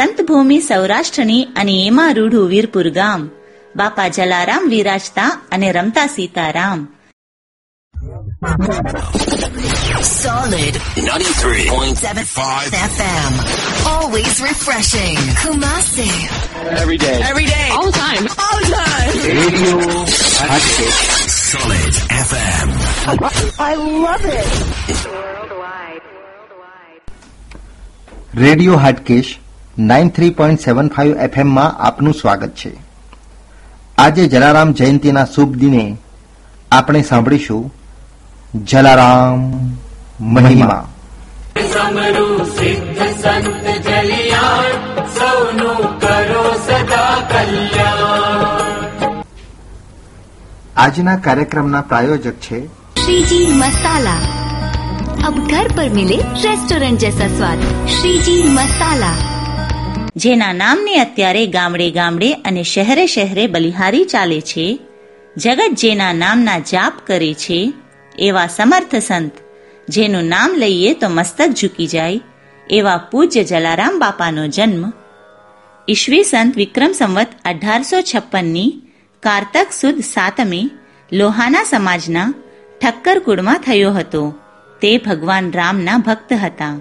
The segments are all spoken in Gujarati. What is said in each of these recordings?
સંત ભૂમિ સૌરાષ્ટ્રની અને એમાં રૂઢું વીરપુર ગામ બાપા જલારામ વિરાજતા અને રમતા Sitaram Solid 93.75 FM. Always refreshing. Kumasi. every day. Every day. All the time. All the time. Radio Hatchet. Solid FM. Radio Hatkesh nine three point seven five એફએમમાં આપનું સ્વાગત છે આજે જલારામ જયંતિના શુભ દિને આપણે સાંભળીશું જલારામ મહિમા સમરુ સિદ્ધ સંત જલિયાણ સૌનું કરો સદા કલ્યાણ આજના કાર્યક્રમના પ્રાયોજક છે श्री जी मसाला अब घर पर मिले रेस्टोरेंट जैसा स्वाद श्री जी मसाला જેના નામની અત્યારે ગામડે ગામડે અને શહેરે શહેરે બલિહારી ચાલે છે. જગત જેના નામના જાપ કરે છે. એવા સમર્થ સંત, જેનું નામ લઈએ તો મસ્તક ઝૂકી જાય. એવા પૂજ્ય જલારામ બાપાનો જન્મ. ઈસવી સંત વિક્રમ સંવત અઢારસો છપ્પનની કારતક સુદ સાતમે લોહાના સમાજના ઠક્કરકુળમાં થયો હતો. તે ભગવાન રામના ભક્ત હતા.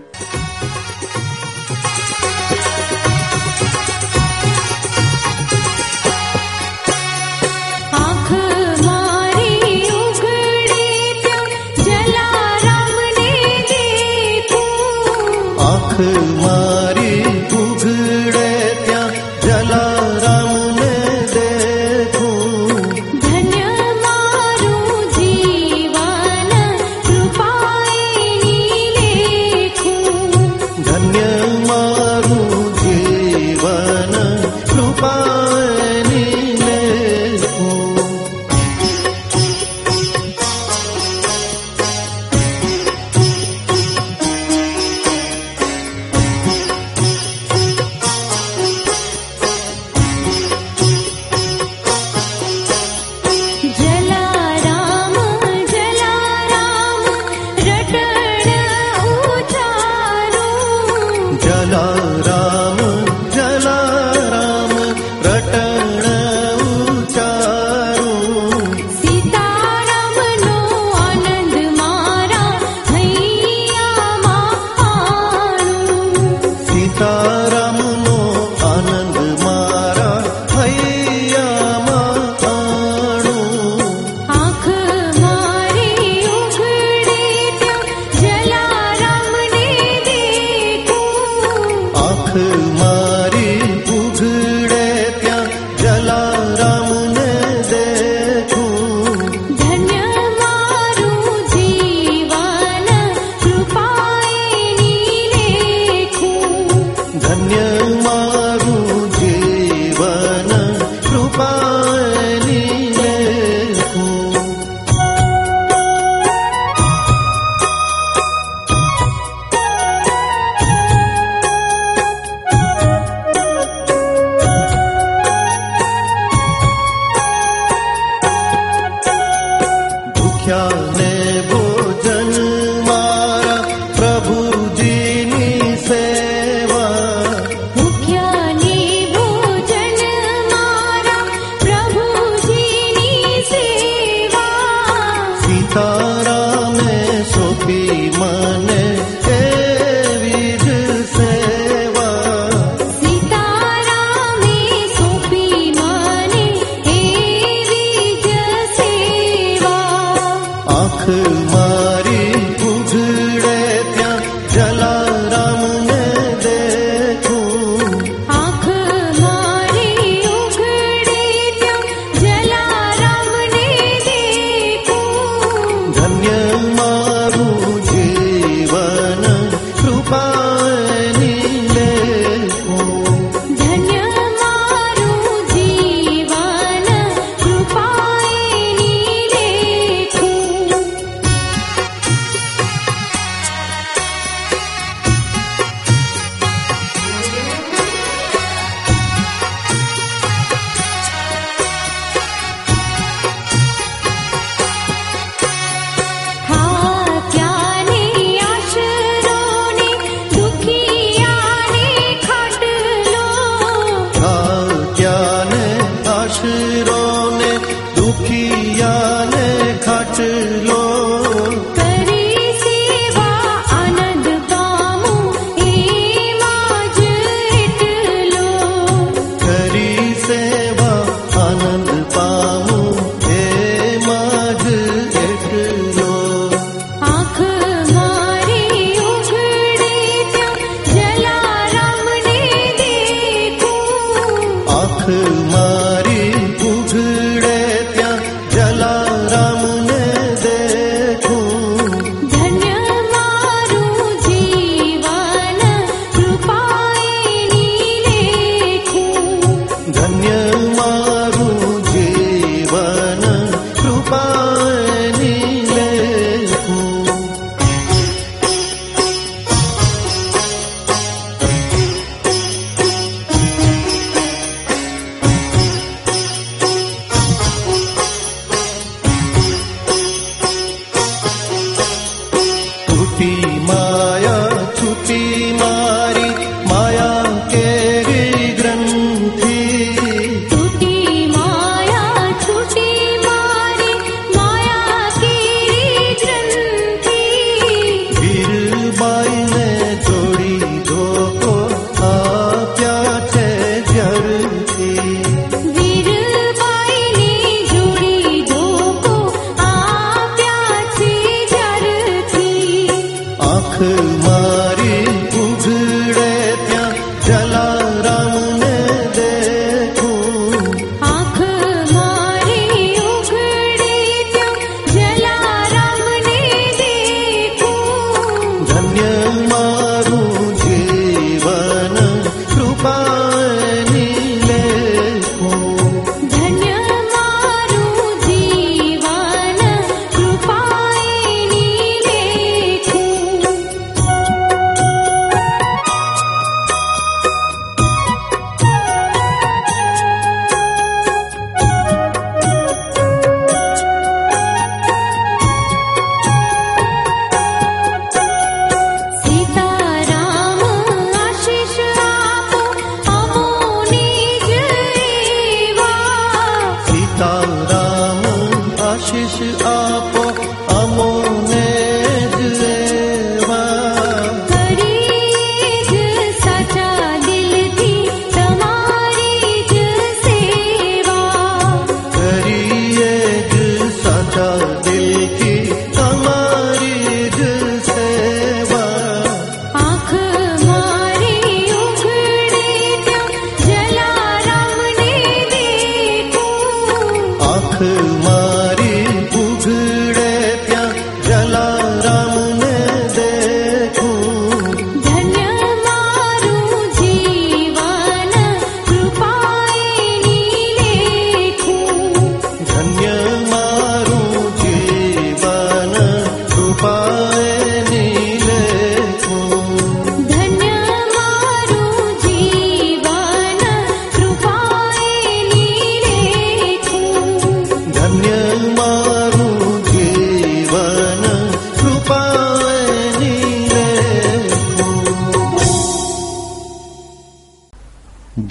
સીતારામે સોંપી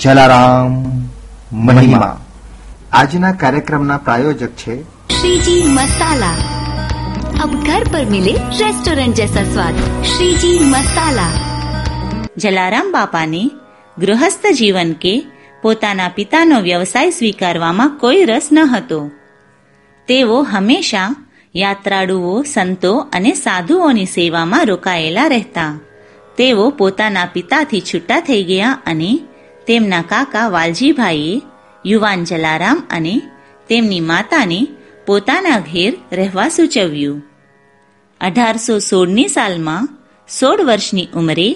જલારામ મહિમા આજના કાર્યક્રમના પ્રાયોજક છે श्रीजी मसाला अब घर पर मिले रेस्टोरेंट जैसा स्वाद श्रीजी मसाला જલારામ બાપાને ગૃહસ્થ જીવન કે પોતાના પિતાનો વ્યવસાય સ્વીકારવામાં કોઈ રસ ન હતો તેઓ હંમેશા યાત્રાળુઓ સંતો અને સાધુઓની સેવામાં રોકાયેલા રહેતા તેઓ પોતાના પિતાથી છૂટા થઈ ગયા અને તેમના કાકા વાલજીભાઈએ યુવાન જલારામ અને તેમની માતાને પોતાના ઘેર રહેવા સૂચવ્યું. અઢારસો સોળની સાલમાં સોળ વર્ષની ઉંમરે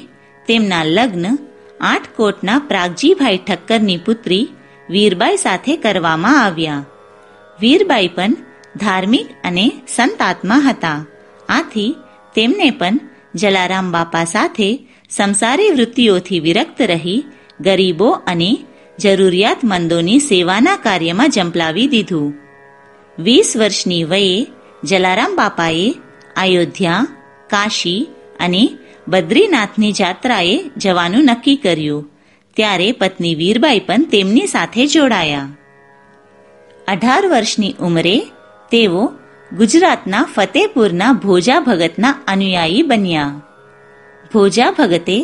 તેમના લગ્ન આઠકોટના પ્રાગજીભાઈ ઠક્કરની પુત્રી વીરબાઈ સાથે કરવામાં આવ્યા. વીરબાઈ પણ ધાર્મિક અને સંતાત્મા હતા. આથી તેમને પણ જલારામ બાપા સાથે સંસારી વૃત્તિઓથી વિરક્ત રહી ગરીબો અને જરૂરિયાતમંદોની સેવાના કાર્યમાં જંપલાવી દીધું. વીસ વર્ષની વયે જલારામ બાપાએ અયોધ્યા, કાશી અને બદ્રીનાથની જાત્રાએ જવાનું નક્કી કર્યું. ત્યારે પત્ની વીરબાઈ પણ તેમની સાથે જોડાયા. અઢાર વર્ષની ઉંમરે તેઓ ગુજરાતના ફતેપુરના ભોજા ભગતના અનુયાયી બન્યા. ભોજા ભગતે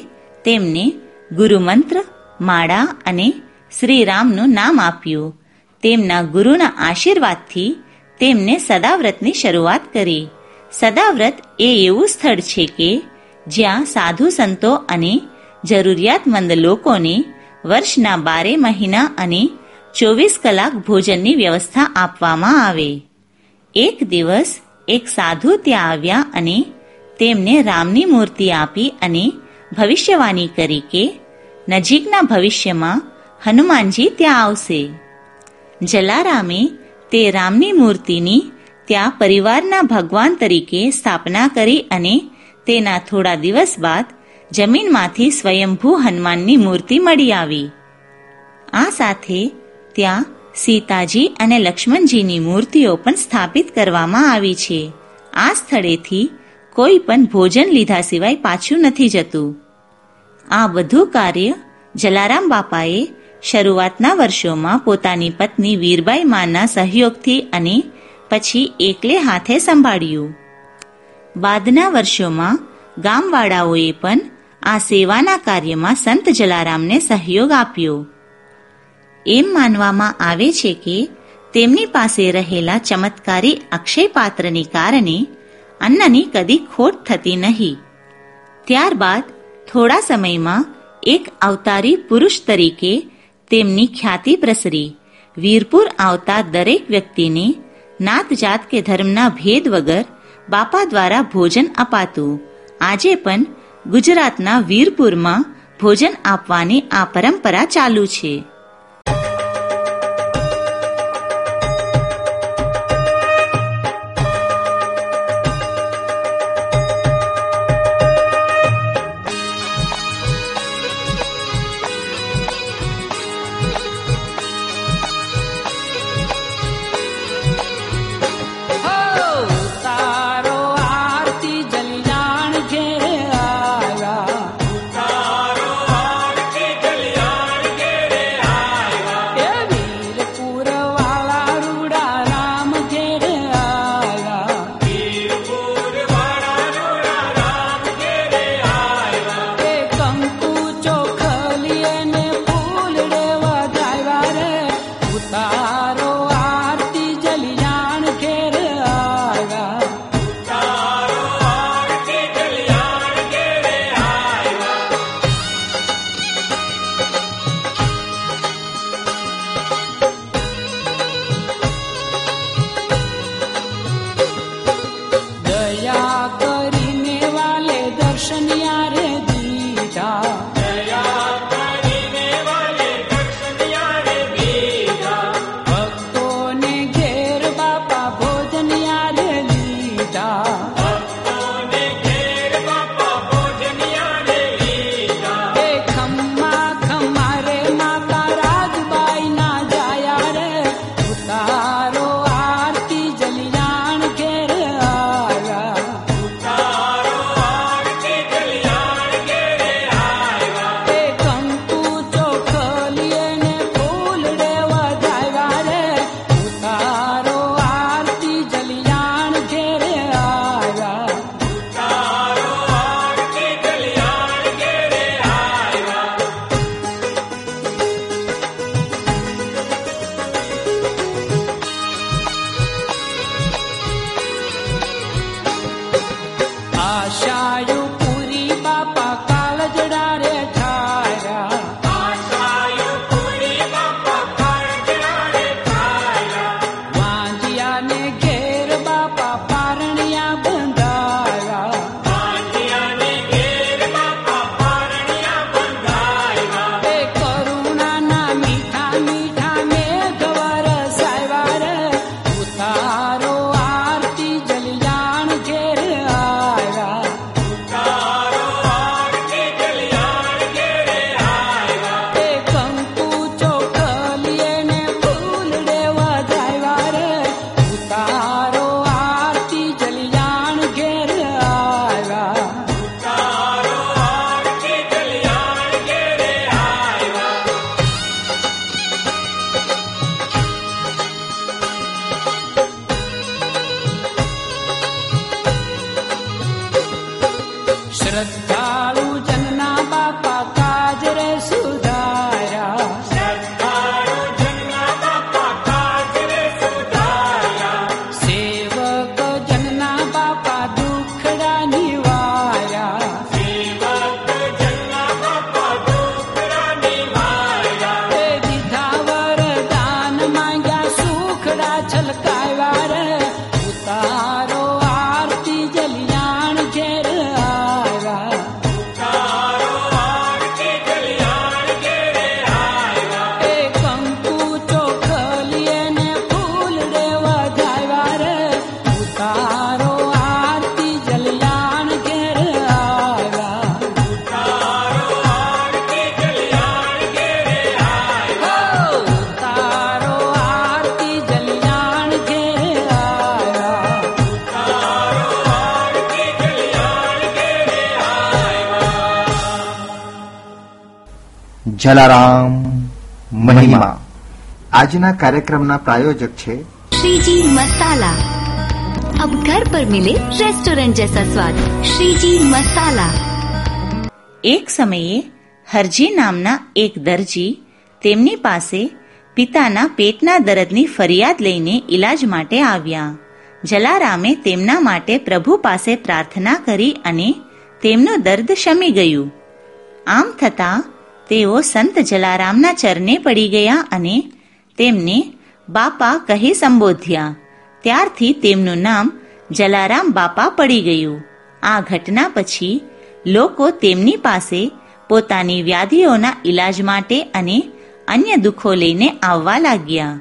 તેમને ગુરુમંત્ર માળા અને શ્રીરામનું નામ આપ્યું. તેમના ગુરુના આશીર્વાદથી તેમને સદાવ્રતની શરૂઆત કરી. સદાવ્રત એ એવું સ્થળ છે કે જ્યાં સાધુ સંતો અને જરૂરિયાતમંદ લોકોને વર્ષના બારે મહિના અને ચોવીસ કલાક ભોજનની વ્યવસ્થા આપવામાં આવે. એક દિવસ એક સાધુ ત્યાં આવ્યા અને તેમને રામની મૂર્તિ આપી અને ભવિષ્યવાણી કરી કે નજીકના ભવિષ્યમાં હનુમાનજી ત્યાં આવશે. જલારામે તે રામની મૂર્તિની ત્યાં પરિવારના ભગવાન તરીકે સ્થાપના કરી અને તેના થોડા દિવસ બાદ જમીનમાંથી સ્વયંભૂ હનુમાનની મૂર્તિ મળી આવી. આ સાથે ત્યાં સીતાજી અને લક્ષ્મણજીની મૂર્તિઓ પણ સ્થાપિત કરવામાં આવી છે. આ સ્થળેથી કોઈ પણ ભોજન લીધા સિવાય પાછું નથી જતું. આ બધું કાર્ય જલારામ બાપાએ શરૂઆતના વર્ષોમાં પોતાની પત્ની વીરબાઈ માના સહયોગથી અને પછી એકલે હાથે સંભાળ્યું. બાદના વર્ષોમાં ગામવાળાઓએ પણ આ સેવાના કાર્યમાં સંત જલારામને સહયોગ આપ્યો. એમ માનવામાં આવે છે કે તેમની પાસે રહેલા ચમત્કારી અક્ષય પાત્રને કારણે અન્નની કદી ખોટ થતી નહીં. ત્યારબાદ થોડા સમયમાં એક અવતારી પુરુષ તરીકે તેમની ખ્યાતિ પ્રસરી. વીરપુર આવતા દરેક વ્યક્તિને નાત જાત કે ધર્મના ભેદ વગર બાપા દ્વારા ભોજન અપાતું. આજે પણ ગુજરાતના વીરપુરમાં ભોજન આપવાની આ પરંપરા ચાલુ છે. જલારામ મહિમા આજના કાર્યક્રમના પ્રાયોજક છે श्रीजी मसाला अब घर पर मिले रेस्टोरेंट जैसा स्वाद श्रीजी मसाला એક સમયે હરજી નામના એક દરજી તેમની પાસે પિતાના પેટના દર્દની ફરિયાદ લઈને ઈલાજ માટે આવ્યા જલારામે તેમના માટે પ્રભુ પાસે પ્રાર્થના કરી અને તેમનું દર્દ શમી ગયું આમ થતાં તેઓ સંત જલારામના ચરણે પડી ગયા અને તેમને બાપા કહી સંબોધ્યા. ત્યારથી તેમનું નામ જલારામ બાપા પડી ગયું. આ ઘટના પછી લોકો તેમની પાસે પોતાની વ્યાધિઓના ઈલાજ માટે અને અન્ય દુઃખો લઈને આવવા લાગ્યા.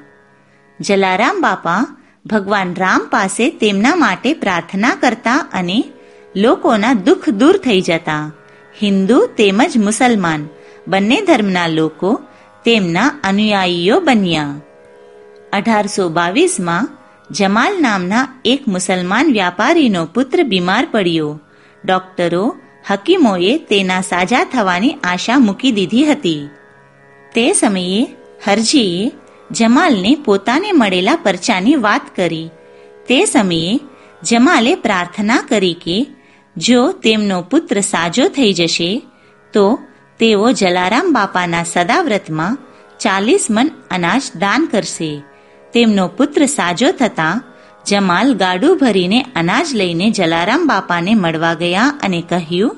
જલારામ બાપા ભગવાન રામ પાસે તેમના માટે પ્રાર્થના કરતા અને લોકોના દુઃખ દૂર થઈ જતા. હિન્દુ તેમજ મુસલમાન બંને ધર્મના લોકો તેમના અનુયાયીઓ બન્યા. અઢારસો બાવીસમાં જમાલ નામના એક મુસલમાન વ્યાપારીનો પુત્ર બીમાર પડ્યો. ડોક્ટરો હકીમોએ તેના સાજા થવાની આશા મૂકી દીધી હતી. તે સમયે હરજીએ જમાલને પોતાને મળેલા પરચાની વાત કરી. તે સમયે જમાલે પ્રાર્થના કરી કે જો તેમનો પુત્ર સાજો થઈ જશે, તો તેઓ જલારામ બાપાના સદાવ્રતમાં ચાલીસ મન અનાજ દાન કરશે. તેમનો પુત્ર સાજો થતાં જમાલ ગાડું ભરીને અનાજ લઈને જલારામ બાપાને મળવા ગયા અને કહ્યું,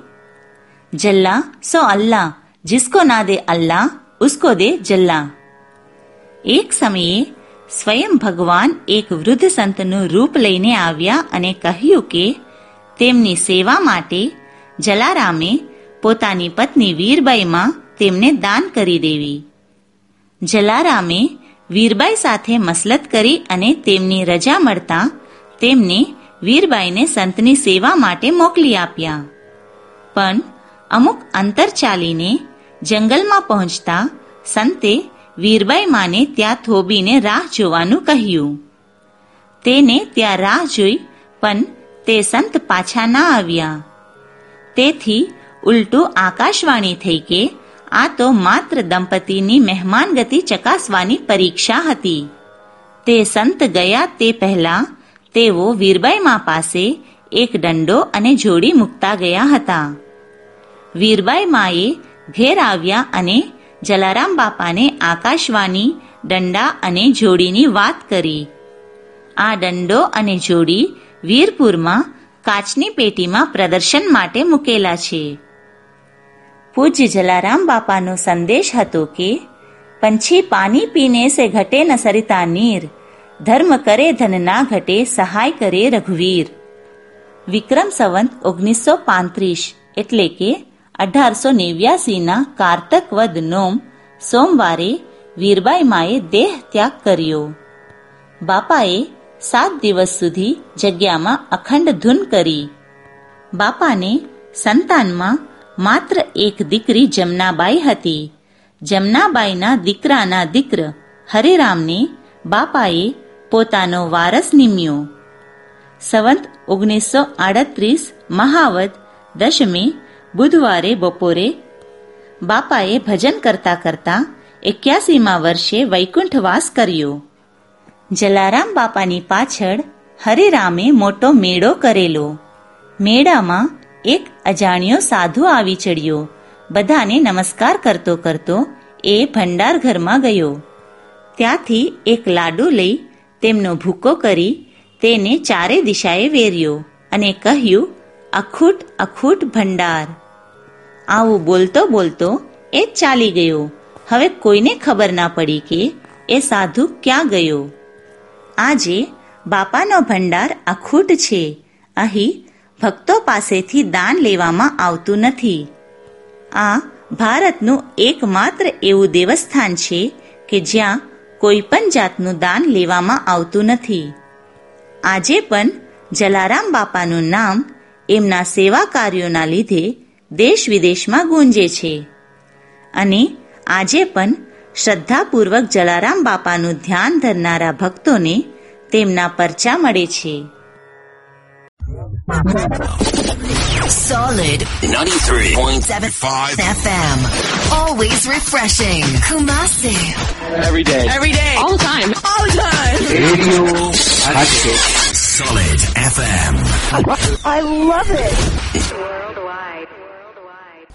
જલ્લા, સો અલ્લાહ જિસકો ના દે અલ્લાહ ઉસકો દે જલ્લા. એક સમયે સ્વયં ભગવાન એક વૃદ્ધ સંતનું રૂપ લઈને આવ્યા અને કહ્યું કે, તેમની સેવા માટે જલારામે પોતાની પત્ની વીરબાઈમાં તેમને દાન કરી દેવી. જલારામે વીરબાઈ સાથે મસલત કરી અને તેમની રજા મળતા તેમને વીરબાઈને સંતની સેવા માટે મોકલી આપ્યા. પણ અમુક અંતર ચાલીને જંગલમાં પહોંચતા સંતે વીરબાઈ માને ત્યાં થોબીને રાહ જોવાનું કહ્યું. તેને ત્યાં રાહ જોઈ પણ તે સંત પાછા ના આવ્યા. તેથી ઉલટું આકાશવાણી થઈ કે આ તો માત્ર દંપતીની મહેમાનગતિ ચકાસવાની પરીક્ષા હતી. તે સંત ગયા તે પહેલા તેઓ વીરબાઈમાં પાસે એક દંડો અને જોડી મૂકતા ગયા હતા. વીરબાઈ માએ ઘેર આવ્યા અને જલારામ બાપાને આકાશવાણી, દંડા અને જોડીની વાત કરી. આ દંડો અને જોડી વીરપુરમાં કાચની પેટીમાં પ્રદર્શન માટે મૂકેલા છે. પૂજ્ય જલારામ બાપાનો સંદેશ હતો કે, પંછી પાણી પીને સે ઘટે ન સરિતા નીર, ધર્મ કરે ધન ના ઘટે સહાય કરે રઘુવીર. વિક્રમ સંવંત ઓગણીસો પાંત્રીસ એટલે કે અઢારસો નેવ્યાસીના કારતક વદ નોમ સોમવારે વીરબાઈ માએ દેહ ત્યાગ કર્યો. બાપાએ સાત દિવસ સુધી જગ્યામાં અખંડ ધૂન કરી. બાપાને સંતાનમાં માત્ર એક દીકરી જમનાબાઈ હતી. જમનાબાઈના દીકરાના દીકર હરેરામને બાપાએ પોતાનો વારસ નિમ્યો. સંવંત ઓગણીસો આડત્રીસ મહાવત દશમી બુધવારે બપોરે બાપાએ ભજન કરતા કરતા એક્યાસીમાં વર્ષે વૈકુંઠવાસ કર્યો. જલારામ બાપાની પાછળ હરિરામે મોટો મેળો કરેલો. મેળામાં એક અજાણ્યો સાધુ આવી ચડ્યો. બધાને નમસ્કાર કરતો કરતો એ ભંડાર ઘરમાં ગયો. ત્યાંથી એક લાડુ લઈ તેમનો ભૂકો કરી તેને ચારે દિશાએ વેર્યો અને કહ્યું, અખૂટ અખૂટ ભંડાર. આવું બોલતો બોલતો એ ચાલી ગયો. હવે કોઈને ખબર ના પડી કે એ સાધુ ક્યાં ગયો. આજે બાપાનો ભંડાર અખૂટ છે. અહીં ભક્તો પાસેથી દાન લેવામાં આવતું નથી. આ ભારતનું એકમાત્ર એવું દેવસ્થાન છે કે જ્યાં કોઈ પણ જાતનું દાન લેવામાં આવતું નથી. આજે પણ જલારામ બાપાનું નામ એમના સેવા કાર્યોના લીધે દેશ વિદેશમાં ગુંજે છે. અને આજે પણ શ્રદ્ધાપૂર્વક જલારામ બાપાનું ધ્યાન ધરનારા ભક્તોને તેમના પરચા મળે છે. Solid 93.75 FM. Always refreshing. Kumasi. Every day. Every day. All the time. All the time. Radio Solid FM. I love it. Worldwide. Worldwide.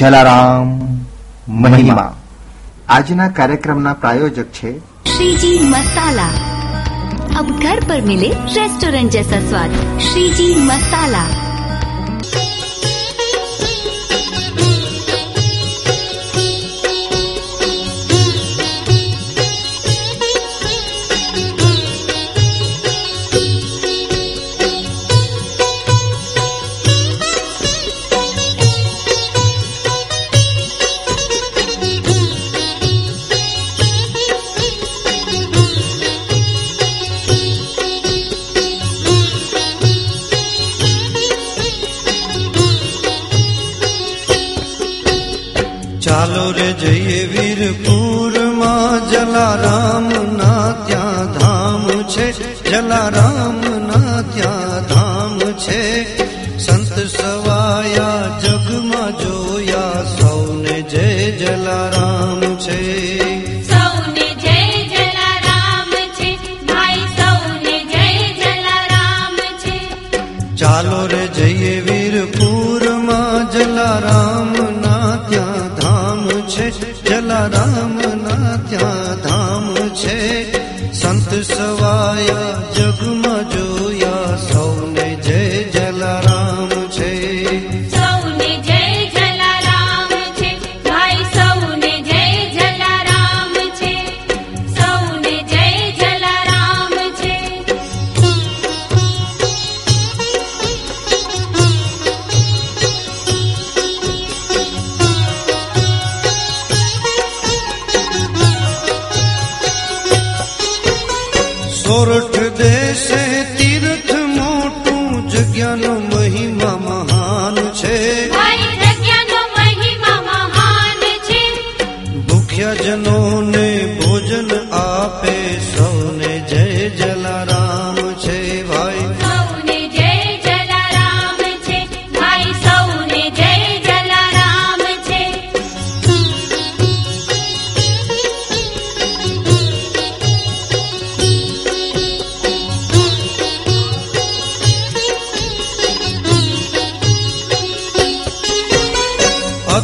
Jalaram મહિમા આજના કાર્યક્રમના પ્રાયોજક છે શ્રીજી મસાલા अब घर पर मिले रेस्टोरेंट जैसा स्वाद श्री जी मसाला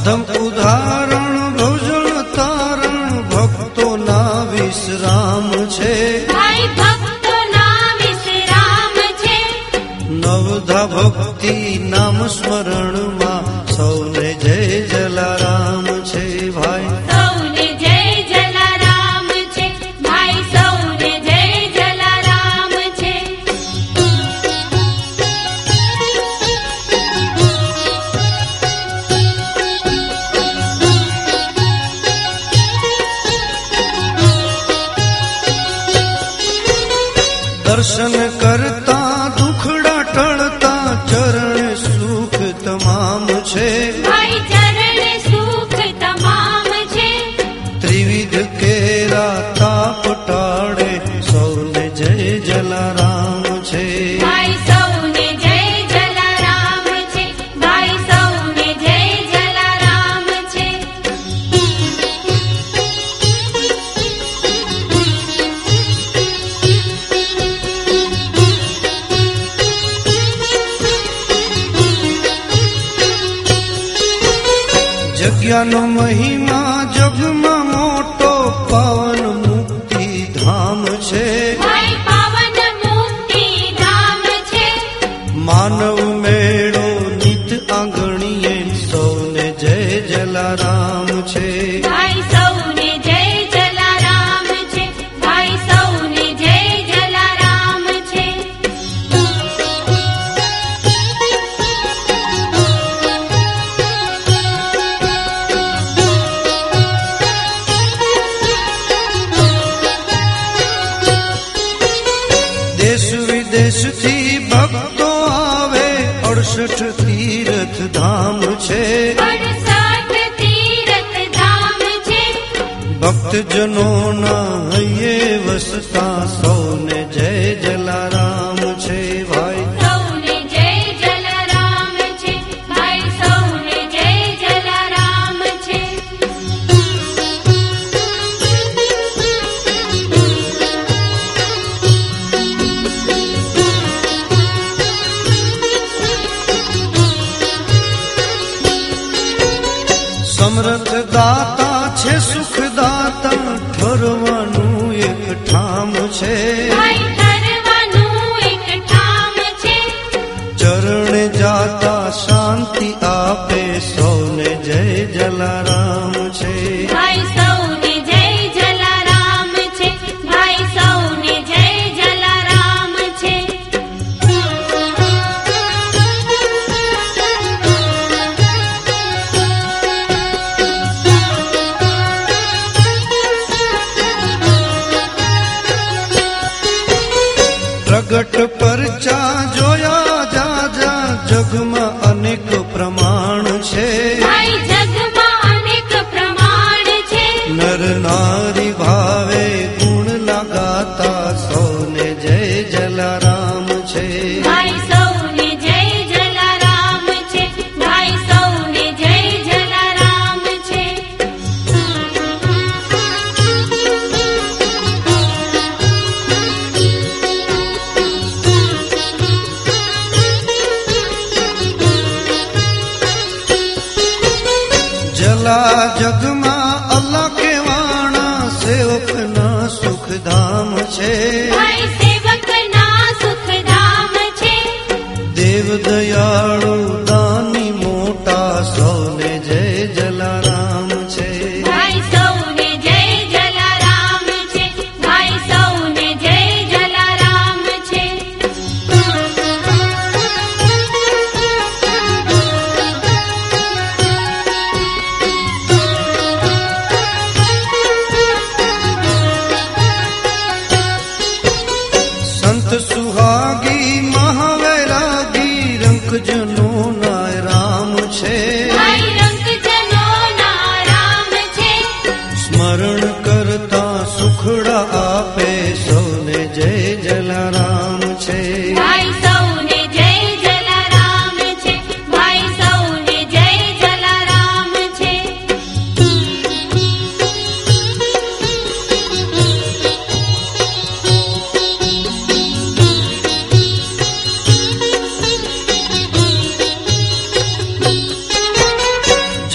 અધમ ઉદાહરણ ભોજન તારણ ભક્તો ના વિશ્રામ છે. નવધા ભક્તિ નામ સ્મર जन्म ही तीरथ धाम छे। ीर्थ भक् ये वसता सोने।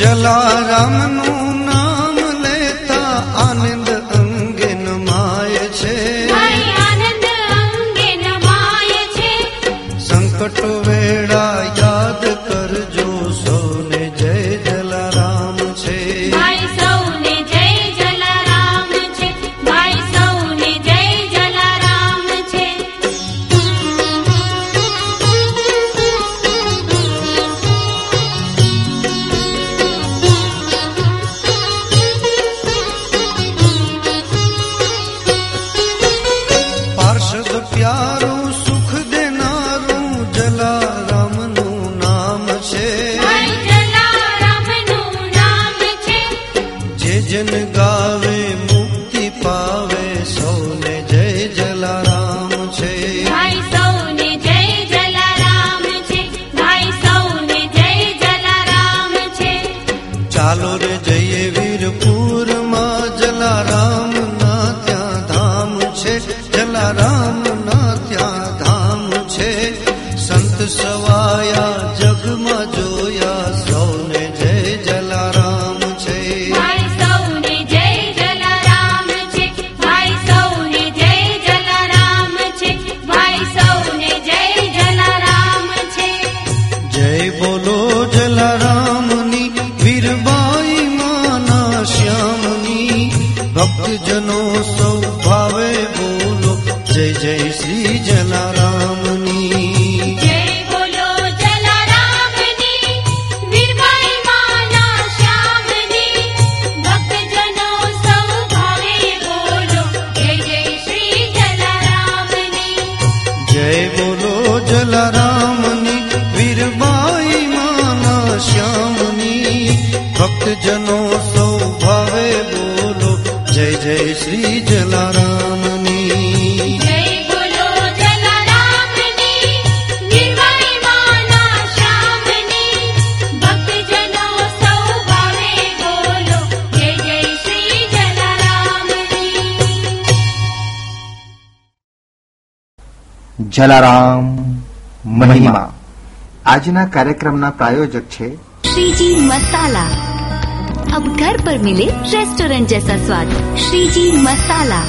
जलाराम ચાલો રે જઈએ ભક્તજનો સૌ ભાવે બોલો જય જય શ્રી જલારામની. જલારામ મહિમા. આજના કાર્યક્રમના પ્રાયોજક છે શ્રીજી મસાલા. अब घर पर मिले रेस्टोरेंट जैसा स्वाद श्रीजी मसाला